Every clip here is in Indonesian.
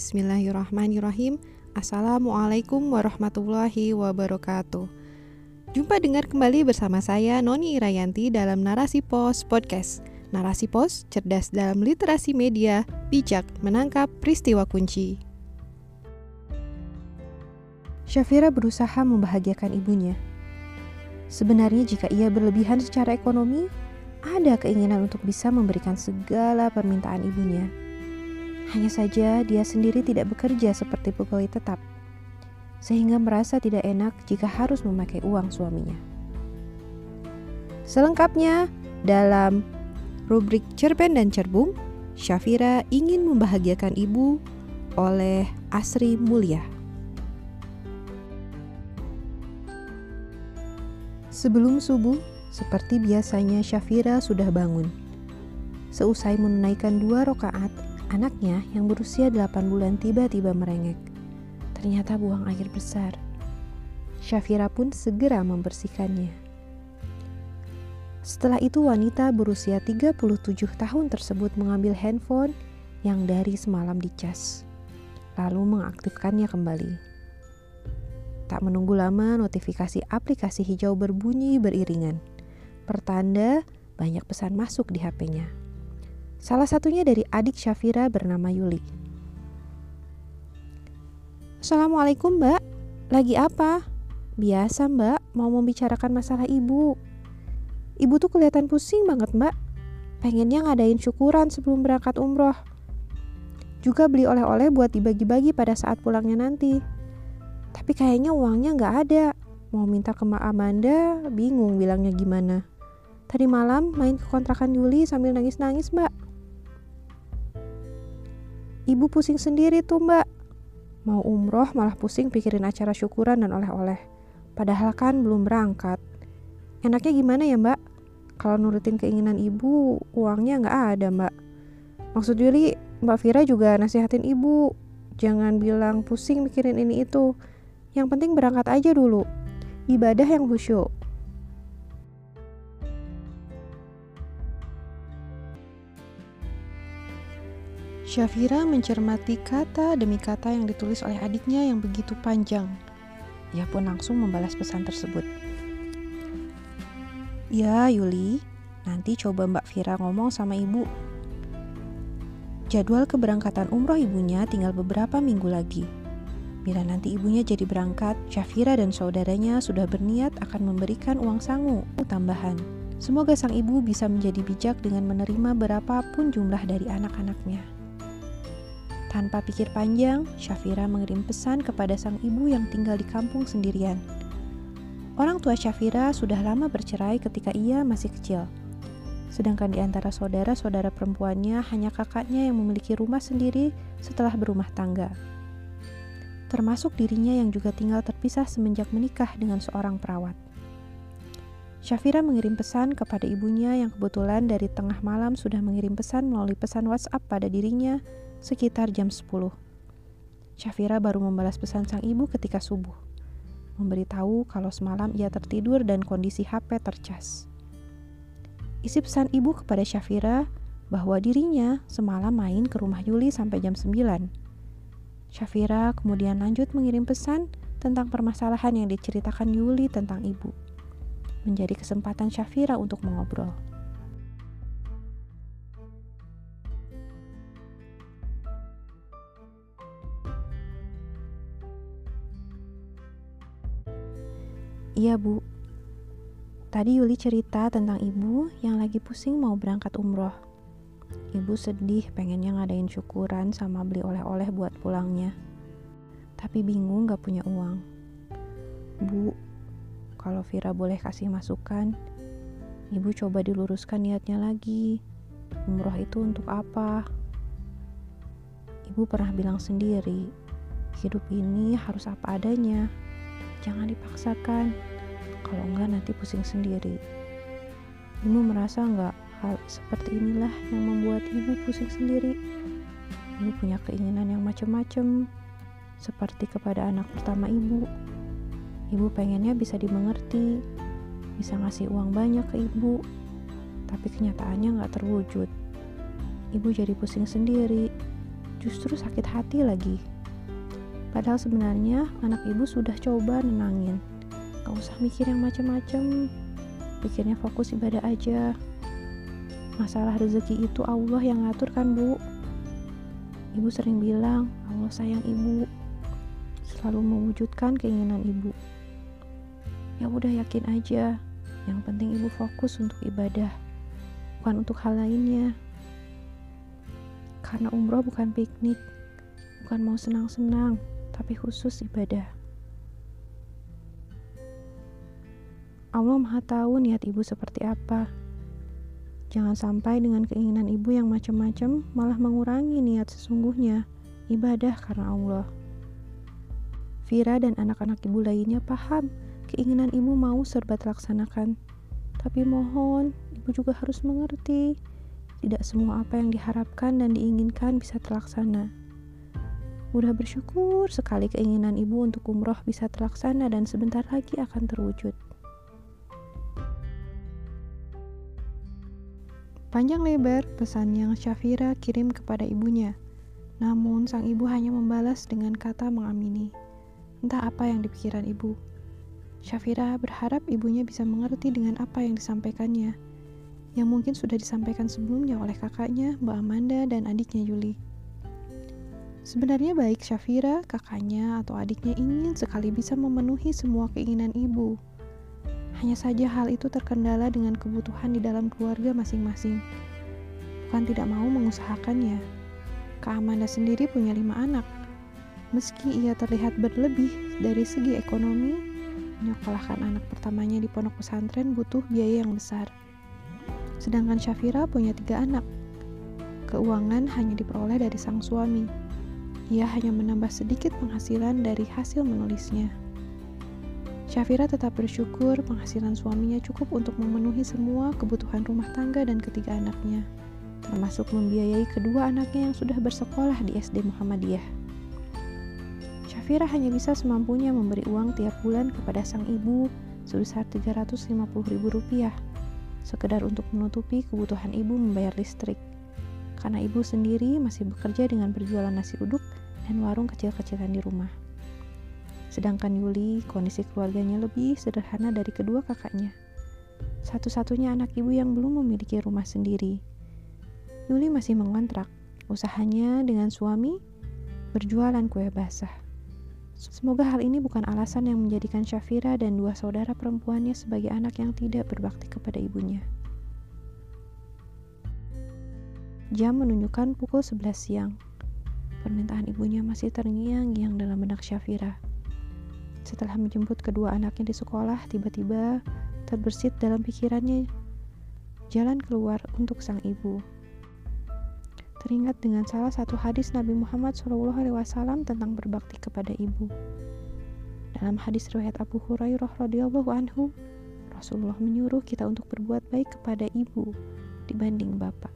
Bismillahirrahmanirrahim. Assalamualaikum warahmatullahi wabarakatuh. Jumpa dengar kembali bersama saya Noni Irayanti dalam Narasi Pos Podcast. Narasi Pos, cerdas dalam literasi media, bijak menangkap peristiwa kunci. Syafira berusaha membahagiakan ibunya. Sebenarnya jika ia berlebihan secara ekonomi, ada keinginan untuk bisa memberikan segala permintaan ibunya. Hanya saja dia sendiri tidak bekerja seperti pegawai tetap, sehingga merasa tidak enak jika harus memakai uang suaminya. Selengkapnya, dalam rubrik Cerpen dan Cerbung, Syafira ingin membahagiakan ibu oleh Asri Mulia. Sebelum subuh, seperti biasanya Syafira sudah bangun. Seusai menunaikan dua rakaat, Anaknya yang berusia 8 bulan tiba-tiba merengek. Ternyata buang air besar. Syafira pun segera membersihkannya. Setelah itu wanita berusia 37 tahun tersebut mengambil handphone yang dari semalam dicas, lalu mengaktifkannya kembali. Tak menunggu lama, notifikasi aplikasi hijau berbunyi beriringan. Pertanda banyak pesan masuk di HP-nya. Salah satunya dari adik Syafira bernama Yuli. Assalamualaikum mbak, lagi apa? Biasa mbak, mau membicarakan masalah ibu. Ibu tuh kelihatan pusing banget mbak. Pengennya ngadain syukuran sebelum berangkat umroh. Juga beli oleh-oleh buat dibagi-bagi pada saat pulangnya nanti. Tapi kayaknya uangnya nggak ada. Mau minta ke Mak Amanda, bingung bilangnya gimana. Tadi malam main ke kontrakan Yuli sambil nangis-nangis mbak. Ibu pusing sendiri tuh mbak. Mau umroh malah pusing pikirin acara syukuran dan oleh-oleh. Padahal kan belum berangkat. Enaknya gimana ya mbak? Kalau nurutin keinginan ibu, uangnya nggak ada mbak. Maksud Yuli, mbak Vira juga nasihatin ibu. Jangan bilang pusing mikirin ini itu. Yang penting berangkat aja dulu. Ibadah yang khusyuk. Syafira mencermati kata demi kata yang ditulis oleh adiknya yang begitu panjang. Ia pun langsung membalas pesan tersebut. Ya, Yuli, nanti coba Mbak Vira ngomong sama ibu. Jadwal keberangkatan umroh ibunya tinggal beberapa minggu lagi. Bila nanti ibunya jadi berangkat, Syafira dan saudaranya sudah berniat akan memberikan uang sangu tambahan. Semoga sang ibu bisa menjadi bijak dengan menerima berapapun jumlah dari anak-anaknya. Tanpa pikir panjang, Syafira mengirim pesan kepada sang ibu yang tinggal di kampung sendirian. Orang tua Syafira sudah lama bercerai ketika ia masih kecil. Sedangkan di antara saudara-saudara perempuannya hanya kakaknya yang memiliki rumah sendiri setelah berumah tangga. Termasuk dirinya yang juga tinggal terpisah semenjak menikah dengan seorang perawat. Syafira mengirim pesan kepada ibunya yang kebetulan dari tengah malam sudah mengirim pesan melalui pesan WhatsApp pada dirinya sekitar jam 10. Syafira baru membalas pesan sang ibu ketika subuh, memberitahu kalau semalam ia tertidur dan kondisi HP tercas. Isi pesan ibu kepada Syafira bahwa dirinya semalam main ke rumah Yuli sampai jam 9. Syafira kemudian lanjut mengirim pesan tentang permasalahan yang diceritakan Yuli tentang ibu. Menjadi kesempatan Syafira untuk mengobrol. Iya bu, tadi Yuli cerita tentang ibu yang lagi pusing mau berangkat umroh. Ibu sedih pengennya ngadain syukuran sama beli oleh-oleh buat pulangnya. Tapi bingung gak punya uang. Bu, kalau Vira boleh kasih masukan, ibu coba diluruskan niatnya lagi. Umroh itu untuk apa? Ibu pernah bilang sendiri, hidup ini harus apa adanya. Jangan dipaksakan. Kalau enggak nanti pusing sendiri. Ibu merasa enggak hal seperti inilah yang membuat ibu pusing sendiri. Ibu punya keinginan yang macam-macam seperti kepada anak pertama ibu ibu pengennya bisa dimengerti bisa ngasih uang banyak ke ibu tapi kenyataannya nggak terwujud ibu jadi pusing sendiri justru sakit hati lagi. Padahal sebenarnya anak ibu sudah coba nenangin. Gak usah mikir yang macam-macam. Pikirnya fokus ibadah aja. Masalah rezeki itu Allah yang ngatur kan bu. Ibu sering bilang Allah sayang ibu. Selalu mewujudkan keinginan ibu. Ya udah yakin aja. Yang penting ibu fokus untuk ibadah. Bukan untuk hal lainnya. Karena umroh bukan piknik, bukan mau senang-senang, tapi khusus ibadah. Allah Maha Tahu niat ibu seperti apa. Jangan sampai dengan keinginan ibu yang macam-macam malah mengurangi niat sesungguhnya ibadah karena Allah. Vira dan anak-anak ibu lainnya paham keinginan ibu mau serba terlaksanakan. Tapi mohon, ibu juga harus mengerti tidak semua apa yang diharapkan dan diinginkan bisa terlaksana. Udah bersyukur sekali keinginan ibu untuk umroh bisa terlaksana dan sebentar lagi akan terwujud. Panjang lebar pesan yang Syafira kirim kepada ibunya. Namun sang ibu hanya membalas dengan kata mengamini. Entah apa yang dipikiran ibu. Syafira berharap ibunya bisa mengerti dengan apa yang disampaikannya yang mungkin sudah disampaikan sebelumnya oleh kakaknya, Mbak Amanda, dan adiknya Yuli. Sebenarnya baik Syafira, kakaknya, atau adiknya ingin sekali bisa memenuhi semua keinginan ibu. Hanya saja hal itu terkendala dengan kebutuhan di dalam keluarga masing-masing. Bukan tidak mau mengusahakannya. Kak Amanda sendiri punya lima anak. Meski ia terlihat berlebih dari segi ekonomi, menyekolahkan anak pertamanya di pondok pesantren butuh biaya yang besar. Sedangkan Syafira punya tiga anak. Keuangan hanya diperoleh dari sang suami. Ia hanya menambah sedikit penghasilan dari hasil menulisnya. Syafira tetap bersyukur penghasilan suaminya cukup untuk memenuhi semua kebutuhan rumah tangga dan ketiga anaknya, termasuk membiayai kedua anaknya yang sudah bersekolah di SD Muhammadiyah. Syafira hanya bisa semampunya memberi uang tiap bulan kepada sang ibu sebesar Rp350.000 sekedar untuk menutupi kebutuhan ibu membayar listrik. Karena ibu sendiri masih bekerja dengan berjualan nasi uduk dan warung kecil-kecilan di rumah. Sedangkan Yuli, kondisi keluarganya lebih sederhana dari kedua kakaknya. Satu-satunya anak ibu yang belum memiliki rumah sendiri. Yuli masih mengontrak, usahanya dengan suami berjualan kue basah. Semoga hal ini bukan alasan yang menjadikan Syafira dan dua saudara perempuannya sebagai anak yang tidak berbakti kepada ibunya. Jam menunjukkan pukul 11 siang. Permintaan ibunya masih terngiang-ngiang dalam benak Syafira. Setelah menjemput kedua anaknya di sekolah, tiba-tiba terbersit dalam pikirannya jalan keluar untuk sang ibu teringat dengan salah satu hadis Nabi Muhammad SAW tentang berbakti kepada ibu. Dalam hadis riwayat Abu Hurairah radhiyallahu anhu, Rasulullah menyuruh kita untuk berbuat baik kepada ibu dibanding bapak.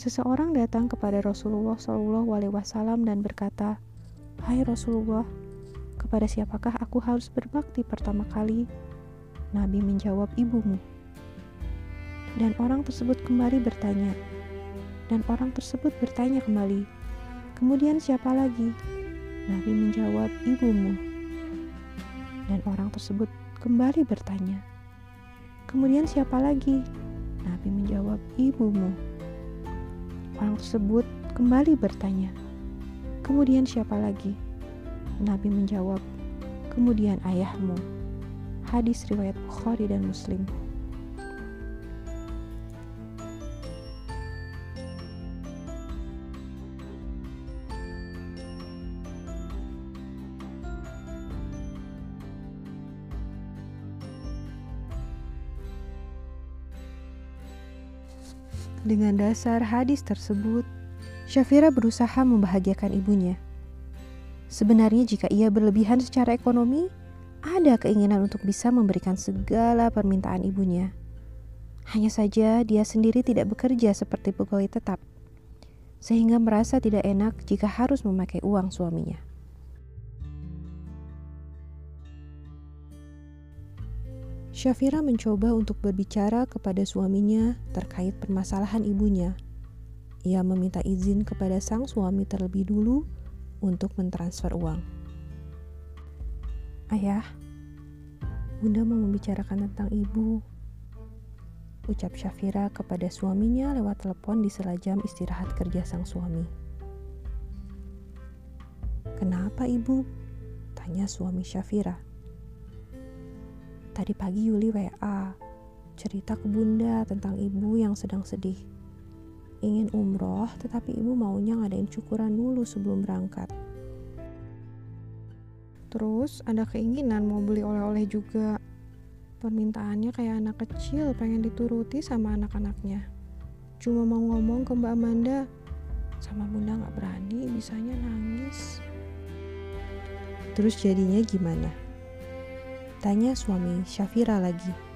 Seseorang datang kepada Rasulullah SAW dan berkata, "Hai Rasulullah, kepada siapakah aku harus berbakti pertama kali? Nabi menjawab, ibumu. Dan orang tersebut kembali bertanya. Dan orang tersebut bertanya kembali, kemudian siapa lagi? Nabi menjawab, ibumu. Dan orang tersebut kembali bertanya, kemudian siapa lagi? Nabi menjawab, ibumu. Orang tersebut kembali bertanya, kemudian siapa lagi? Nabi menjawab, "Kemudian ayahmu." Hadis riwayat Bukhari dan Muslim. Dengan dasar hadis tersebut, Syafira berusaha membahagiakan ibunya. Sebenarnya jika ia berlebihan secara ekonomi, ada keinginan untuk bisa memberikan segala permintaan ibunya. Hanya saja dia sendiri tidak bekerja seperti pegawai tetap, sehingga merasa tidak enak jika harus memakai uang Syafira mencoba untuk berbicara kepada suaminya terkait permasalahan ibunya. Ia meminta izin kepada sang suami terlebih dulu untuk mentransfer uang. Ayah, Bunda mau membicarakan tentang ibu. Ucap Syafira kepada suaminya lewat telepon di sela jam istirahat kerja sang suami. Kenapa ibu? Tanya suami Syafira. Tadi pagi Yuli WA, cerita ke bunda tentang ibu yang sedang sedih ingin umroh, tetapi ibu maunya ngadain syukuran dulu sebelum berangkat. Terus ada keinginan mau beli oleh-oleh juga. Permintaannya kayak anak kecil pengen dituruti sama anak-anaknya. Cuma mau ngomong ke Mbak Amanda, sama bunda gak berani, bisanya nangis. Terus jadinya gimana? Tanya suami Syafira lagi.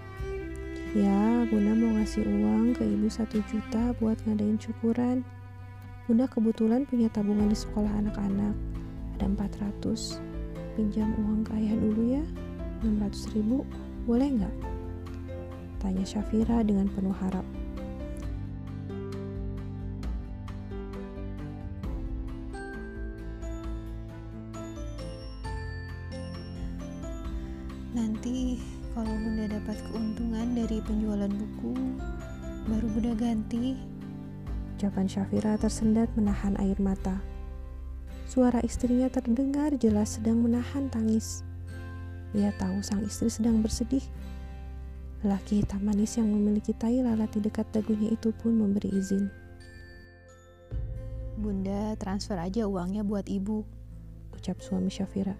Ya, Bunda mau ngasih uang ke ibu satu juta buat ngadain syukuran. Bunda kebetulan punya tabungan di sekolah anak-anak. Ada 400. Pinjam uang ke ayah dulu ya. 600 ribu, boleh nggak? Tanya Syafira dengan penuh harap. Bunda ganti. Jawaban Syafira tersendat menahan air mata. Suara istrinya terdengar jelas sedang menahan tangis. Ia tahu sang istri sedang bersedih. Lelaki hitam manis yang memiliki tai lalat di dekat dagunya itu pun memberi izin. Bunda transfer aja uangnya buat ibu, ucap suami Syafira.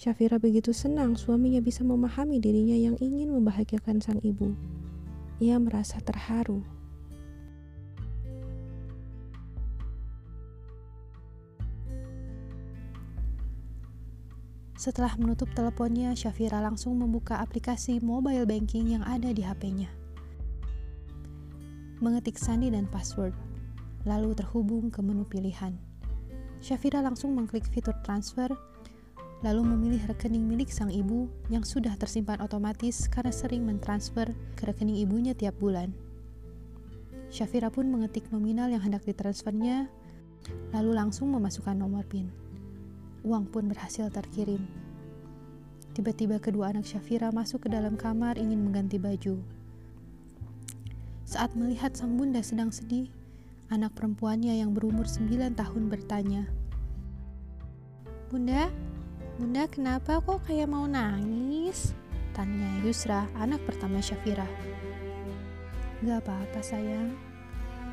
Syafira begitu senang suaminya bisa memahami dirinya yang ingin membahagiakan sang ibu. Ia merasa terharu. Setelah menutup teleponnya, Syafira langsung membuka aplikasi mobile banking yang ada di HP-nya. Mengetik sandi dan password, lalu terhubung ke menu pilihan. Syafira langsung mengklik fitur transfer lalu memilih rekening milik sang ibu yang sudah tersimpan otomatis karena sering mentransfer ke rekening ibunya tiap bulan. Syafira pun mengetik nominal yang hendak ditransfernya, lalu langsung memasukkan nomor PIN. Uang pun berhasil terkirim. Tiba-tiba kedua anak Syafira masuk ke dalam kamar ingin mengganti baju. Saat melihat sang bunda sedang sedih, anak perempuannya yang berumur 9 tahun bertanya, Bunda, Bunda kenapa kok kayak mau nangis? Tanya Yusra, anak pertama Syafira. Gak apa-apa sayang,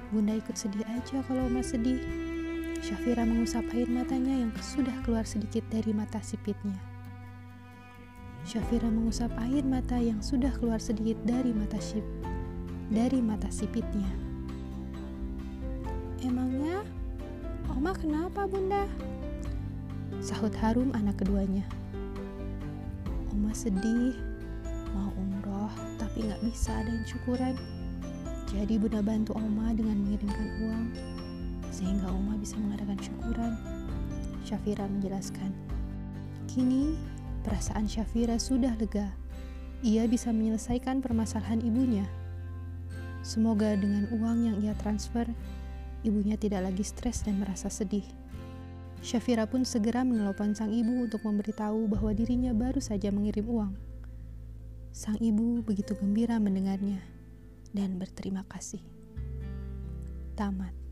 Bunda ikut sedih aja kalau Mas sedih. Syafira mengusap air matanya yang sudah keluar sedikit dari mata sipitnya. Syafira mengusap air mata yang sudah keluar sedikit dari mata sip dari mata sipitnya. Emangnya, Oma kenapa bunda? Sahut harum anak keduanya. Oma sedih, mau umroh tapi nggak bisa adain syukuran. Jadi bunda bantu Oma dengan mengirimkan uang sehingga Oma bisa mengadakan syukuran. Syafira menjelaskan. Kini perasaan Syafira sudah lega. Ia bisa menyelesaikan permasalahan ibunya. Semoga dengan uang yang ia transfer, ibunya tidak lagi stres dan merasa sedih. Syafira pun segera menelpon sang ibu untuk memberitahu bahwa dirinya baru saja mengirim uang. Sang ibu begitu gembira mendengarnya dan berterima kasih. Tamat.